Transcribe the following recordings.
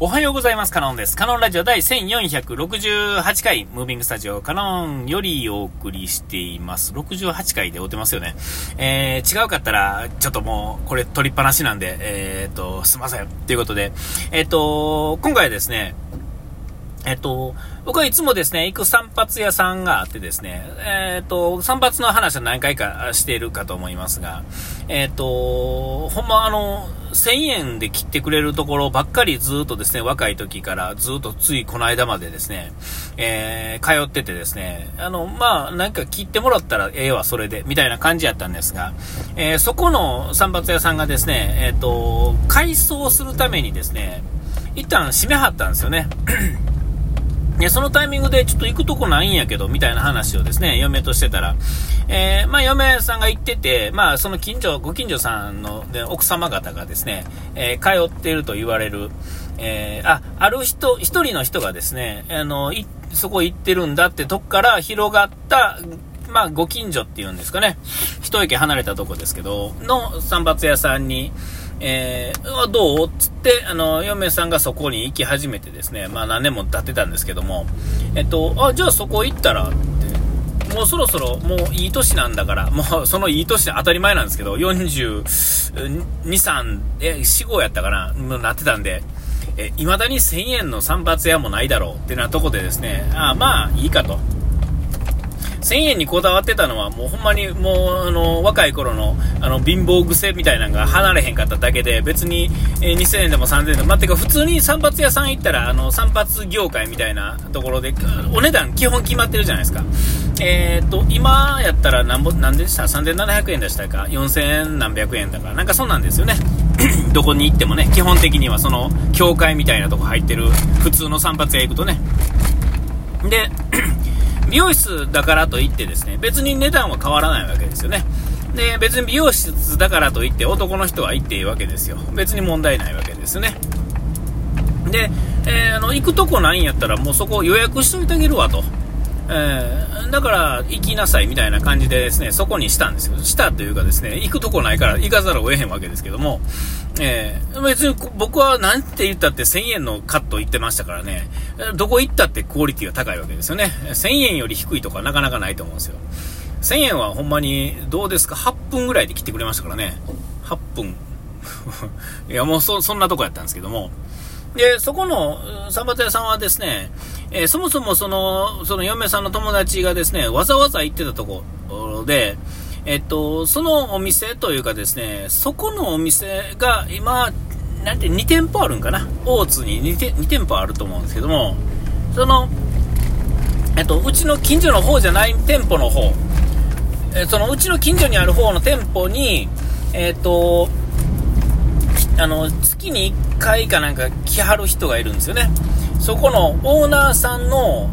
おはようございます。カノンです。カノンラジオ第1468回、ムービングスタジオカノンよりお送りしています。68回で追ってますよね。えー、違うかったら、ちょっともう、これ取りっぱなしなんで、えー、っと、すいません。ということで、えー、っと、今回はですね、えっと、僕はいつもですね、行く散髪屋さんがあってですね、えっと、散髪の話は何回かしているかと思いますが、えっと、ほんまあの、1000円で切ってくれるところばっかりずっとですね、若い時からずっとついこの間までですね、えー、通っててですね、あの、まあ、なんか切ってもらったらええわ、それで、みたいな感じやったんですが、えー、そこの散髪屋さんがですね、えっと、改装するためにですね、一旦閉めはったんですよね。で、そのタイミングでちょっと行くとこないんやけど、みたいな話をですね、嫁としてたら、えー、まあ、嫁さんが行ってて、まあ、その近所、ご近所さんの、ね、奥様方がですね、えー、通っていると言われる、えー、あ、ある人、一人の人がですね、あの、い、そこ行ってるんだってとこから広がった、まあ、ご近所っていうんですかね、一駅離れたとこですけど、の散髪屋さんに、えー、どう？つって、あの、嫁さんがそこに行き始めてですね、まあ何年も経ってたんですけども、えっと、あ、じゃあそこ行ったら、って、もうそろそろもういい年なんだから、もうそのいい年で当たり前なんですけど、42、3、え、4、5やったかな、なってたんで、え、未だに1000円の散髪屋もないだろう。ってなとこでですね、あまあいいかと。1000円にこだわってたのは、もうほんまにもう、あの、若い頃の、あの、貧乏癖みたいなのが離れへんかっただけで、別に、えー、2000円でも3000円でも、まあ、てか普通に散髪屋さん行ったら、あの、散髪業界みたいなところで、お値段基本決まってるじゃないですか。えー、っと、今やったらなんぼ、なんでした ?3700 円でしたか ?4000 円何百円だから、なんかそうなんですよね。どこに行ってもね、基本的にはその、教会みたいなとこ入ってる、普通の散髪屋行くとね。で、美容室だからといってですね、別に値段は変わらないわけですよね。で、別に美容室だからといって男の人は行っていいわけですよ。別に問題ないわけですね。で、えー、あの、行くとこないんやったらもうそこ予約しといてあげるわと。えー、だから行きなさいみたいな感じでですね、そこにしたんですよ。したというかですね、行くとこないから行かざるを得へんわけですけども、えー、別に僕は何て言ったって1000円のカット行ってましたからね、どこ行ったってクオリティが高いわけですよね。1000円より低いとかなかなかないと思うんですよ。1000円はほんまに、どうですか ?8 分ぐらいで切ってくれましたからね。8分。いや、もうそ、そんなとこやったんですけども。で、そこの散髪屋さんはですね、えー、そもそもその、その嫁さんの友達がですね、わざわざ行ってたところで、えっと、そのお店というかですね、そこのお店が今、なんて2店舗あるんかな？大津に 2, 2店舗あると思うんですけども、その、えっと、うちの近所の方じゃない店舗の方、えそのうちの近所にある方の店舗に、えっと、あの、月に1回かなんか来はる人がいるんですよね。そこのオーナーさんの、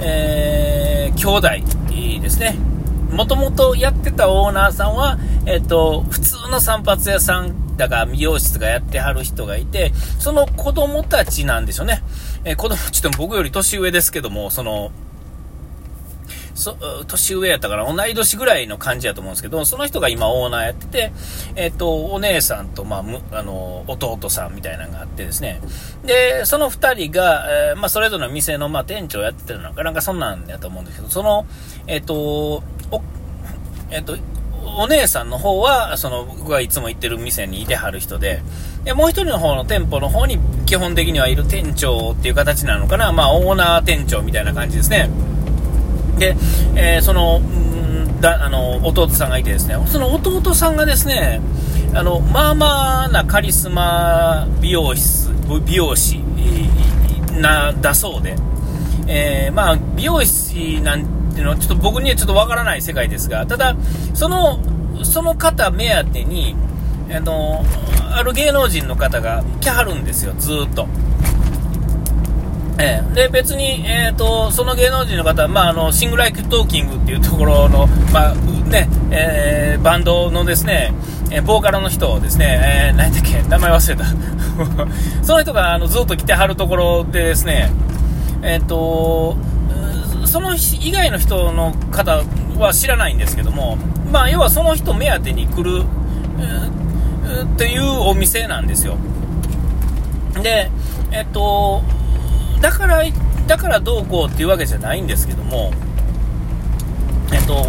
えー、兄弟ですね。もともとやってたオーナーさんは、えっ、と、普通の散髪屋さんだから美容室がやってはる人がいて、その子供たちなんでしょうね。えー、子供ちょっと僕より年上ですけども、その、そ、年上やったから、同い年ぐらいの感じやと思うんですけど、その人が今オーナーやってて、えっ、と、お姉さんと、まあ、あの、弟さんみたいなのがあってですね。で、その二人が、えー、まあ、それぞれの店の、まあ、店長やってるのかなんかそんなんやと思うんですけど、その、えっ、と、お、えっ、と、お姉さんの方は、その、僕がいつも行ってる店にいてはる人で、で、もう一人の方の店舗の方に基本的にはいる店長っていう形なのかな、まあ、オーナー店長みたいな感じですね。で、えー、その、だ、あの、弟さんがいてですね、その弟さんがですね、あの、まあまあなカリスマ美容室、美容師な、だそうで、えー、まあ、美容師なんっていうのはちょっと僕にはちょっとわからない世界ですが、ただ、その、その方目当てに、あの、ある芸能人の方が来はるんですよ、ずっと。えー、で別に、えーと、その芸能人の方は、まあ、あの Sing Like Talking っていうところの、まあねえー、バンドのですね、えボーカルの人をですね、えー、何だっけ、名前忘れた その人があのずっと来てはるところでですね、えっ、とその以外の人の方は知らないんですけども、まあ、要はその人目当てに来る、えー、っていうお店なんですよ。で、えっと、だから、だからどうこうっていうわけじゃないんですけども、えっと、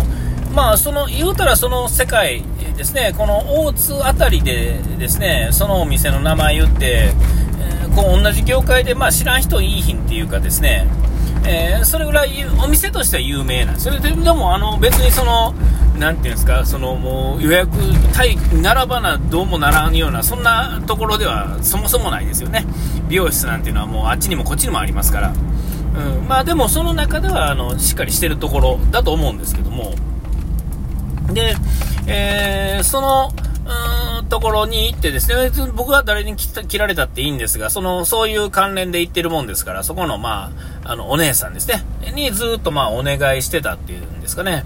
まあ、その、言うたらその世界ですね、この大津辺りでですね、そのお店の名前言って、えー、こう同じ業界で、まあ、知らん人いい品っていうかですね、えー、それぐらいお店としては有名なんですよ。でもあの別にその、なていうんですか、そのもう予約、対並ばな、どうもならんような、そんなところではそもそもないですよね。美容室なんていうのはもうあっちにもこっちにもありますから。うん、まあでもその中ではあのしっかりしてるところだと思うんですけども。で、えー、その、ところに行ってですね、僕は誰に切られたっていいんですが、その、そういう関連で行ってるもんですから、そこの、まあ、あの、お姉さんですね、にずっと、まあ、お願いしてたっていうんですかね。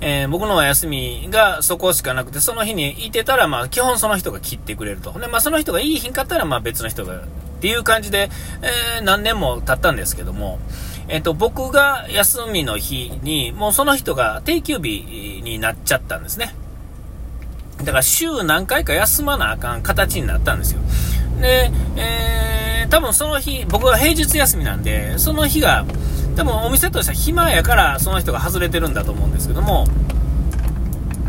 えー、僕のお休みがそこしかなくて、その日にいてたら、まあ、基本その人が切ってくれると。で、まあ、その人がいい日かったら、まあ、別の人が、っていう感じで、えー、何年も経ったんですけども、えっと、僕が休みの日に、もうその人が定休日になっちゃったんですね。だから週何回か休まなあかん形になったんですよ。で、えー、多分その日、僕は平日休みなんで、その日が、多分お店としては暇やからその人が外れてるんだと思うんですけども、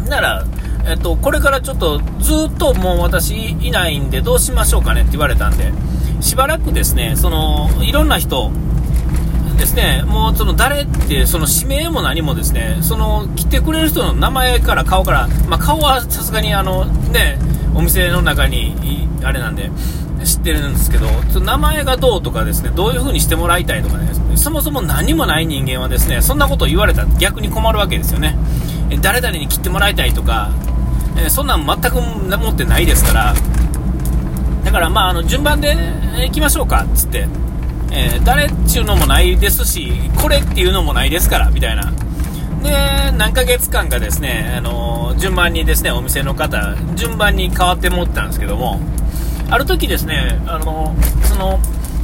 なら、えっと、これからちょっとずっともう私いないんでどうしましょうかねって言われたんで、しばらくですね、その、いろんな人、ですね、もうその誰って、その指名も何もですね、その来てくれる人の名前から顔から、まあ、顔はさすがにあのね、お店の中にあれなんで知ってるんですけど、名前がどうとかですね、どういう風にしてもらいたいとかね、そもそも何もない人間はですね、そんなことを言われたら逆に困るわけですよね。誰々に切ってもらいたいとか、えそんなん全く持ってないですから、だからまあ、あの順番で行きましょうかつって。えー、誰っちゅうのもないですし、これっていうのもないですから、みたいな。で、何ヶ月間かですね、あのー、順番にですね、お店の方、順番に変わって持ってたんですけども、ある時ですね、あのー、その、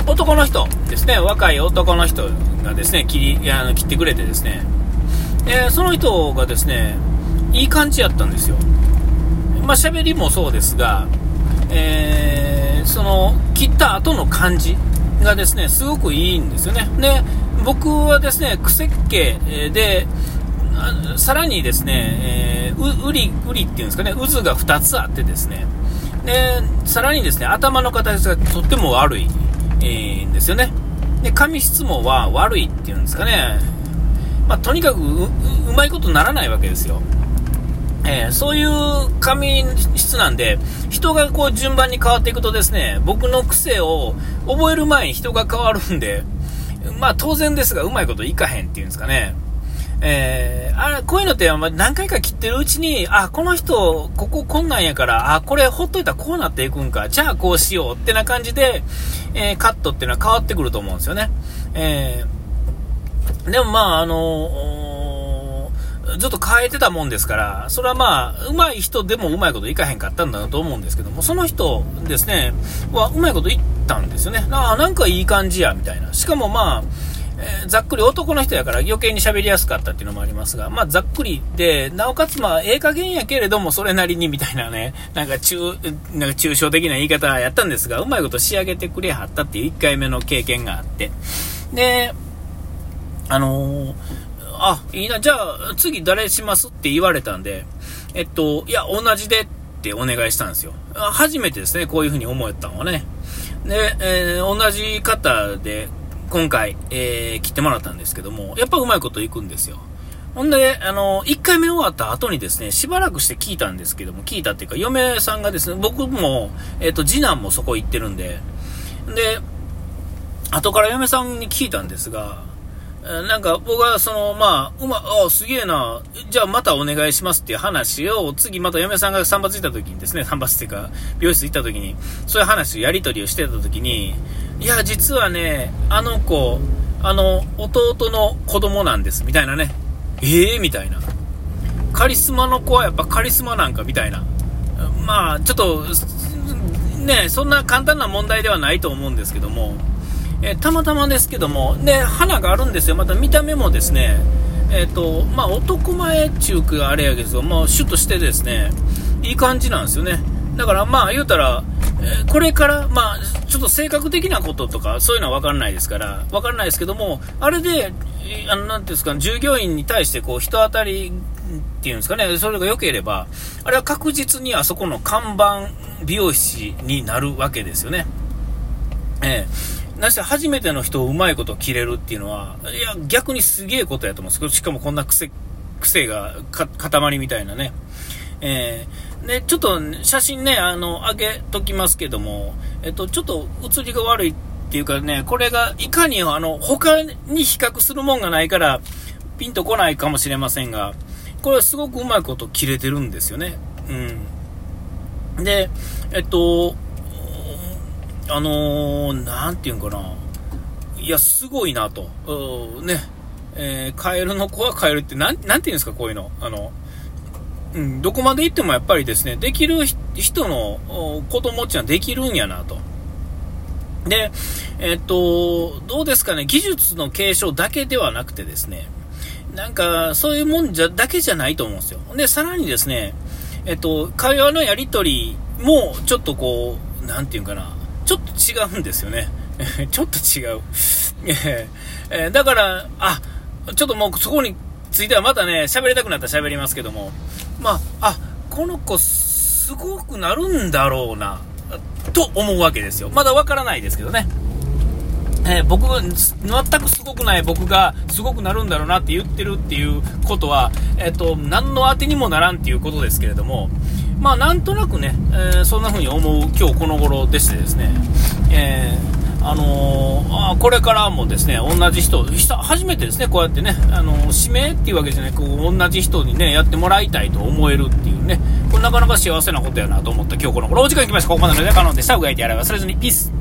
男の人ですね、若い男の人がですね、切り、あの切ってくれてですね、で、その人がですね、いい感じやったんですよ。まあ、喋りもそうですが、えー、その、切った後の感じ、がですね、すごくいいんですよね。で、僕はですね、癖っ気で、さらにですね、えー、う、うり、うりっていうんですかね、渦が2つあってですね、で、さらにですね、頭の形がとっても悪い、えー、んですよね。で、髪質もは悪いっていうんですかね、まあ、とにかくうまいことならないわけですよ。えー、そういう髪質なんで、人がこう順番に変わっていくとですね、僕の癖を覚える前に人が変わるんで、まあ当然ですが、うまいこといかへんっていうんですかね。えー、あれ、こういうのって何回か切ってるうちに、あ、この人、こここんなんやから、あ、これほっといたらこうなっていくんか、じゃあこうしようってな感じで、えー、カットっていうのは変わってくると思うんですよね。えー、でもまあ、あのずっと変えてたもんですから、それはまあ、上手い人でもうまいこといかへんかったんだなと思うんですけども、その人ですね、はうまいこと言ったんですよね。あなんかいい感じや、みたいな。しかもまあ、えー、ざっくり男の人やから余計に喋りやすかったっていうのもありますが、まあざっくりで、なおかつまあええ加減やけれどもそれなりにみたいなね、なんか中、なんか抽象的な言い方やったんですが、うまいこと仕上げてくれはったっていう1回目の経験があって。で、あのーあ、いいな、じゃあ次誰しますって言われたんで、えっと、いや、同じでってお願いしたんですよ。初めてですね、こういう風に思えたのはね。で、えー、同じ方で今回、えー、切ってもらったんですけども、やっぱうまいこといくんですよ。ほんで、あの、1回目終わった後にですね、しばらくして聞いたんですけども、聞いたっていうか、嫁さんがですね、僕も、えっ、ー、と、次男もそこ行ってるんで、で、後から嫁さんに聞いたんですが、なんか僕はその、まあ、うま、あすげえな、じゃあまたお願いしますっていう話を、次また嫁さんが散髪行った時にですね、散髪っていうか、美容室行った時に、そういう話、やり取りをしてた時に、いや、実はね、あの子、あの、弟の子供なんです、みたいなね。ええー、みたいな。カリスマの子はやっぱカリスマなんか、みたいな。まあ、ちょっと、ね、そんな簡単な問題ではないと思うんですけども、えー、たまたまですけども、で、花があるんですよ。また見た目もですね、えっ、ー、と、まあ、男前っちゅうかあれやけど、まあ、シュッとしてですね、いい感じなんですよね。だからまあ言うたら、これから、まあ、ちょっと性格的なこととか、そういうのは分かんないですから、分かんないですけども、あれで、あの、なんていうんですか、従業員に対して、こう、人当たりっていうんですかね、それが良ければ、あれは確実にあそこの看板美容師になるわけですよね。ええ。なして初めての人をうまいこと切れるっていうのは、いや、逆にすげえことやと思うんですけどしかもこんな癖、癖が塊みたいなね。えー、で、ちょっと写真ね、あの、上げときますけども、えっと、ちょっと写りが悪いっていうかね、これがいかにあの、他に比較するもんがないから、ピンとこないかもしれませんが、これはすごくうまいこと切れてるんですよね。うん。で、えっと、あのー、なんていうんかな。いや、すごいなと。ね。えー、カエルの子はカエルって、なん、なんていうんですか、こういうの。あの、うん、どこまで行ってもやっぱりですね、できる人の子供っていうのはできるんやなと。で、えっと、どうですかね、技術の継承だけではなくてですね、なんか、そういうもんじゃ、だけじゃないと思うんですよ。で、さらにですね、えっと、会話のやりとりも、ちょっとこう、なんていうかな、ちょっと違うんですよね。ちょっと違う。え、だから、あ、ちょっともうそこについてはまたね、喋りたくなったら喋りますけども、まあ、あ、この子すごくなるんだろうな、と思うわけですよ。まだわからないですけどね。えー、僕が、全くすごくない僕がすごくなるんだろうなって言ってるっていうことは、えっ、ー、と、何の当てにもならんっていうことですけれども、まあなんとなくね、えー、そんな風に思う今日この頃でしてですね、えーあのー、あこれからもですね、同じ人、初めてですね、こうやってね、あのー、指名っていうわけじゃなく、同じ人にね、やってもらいたいと思えるっていうね、これなかなか幸せなことやなと思った今日この頃、お時間来ました。ここまでので、カノンでした。うがいてやれば忘れずに、ピース。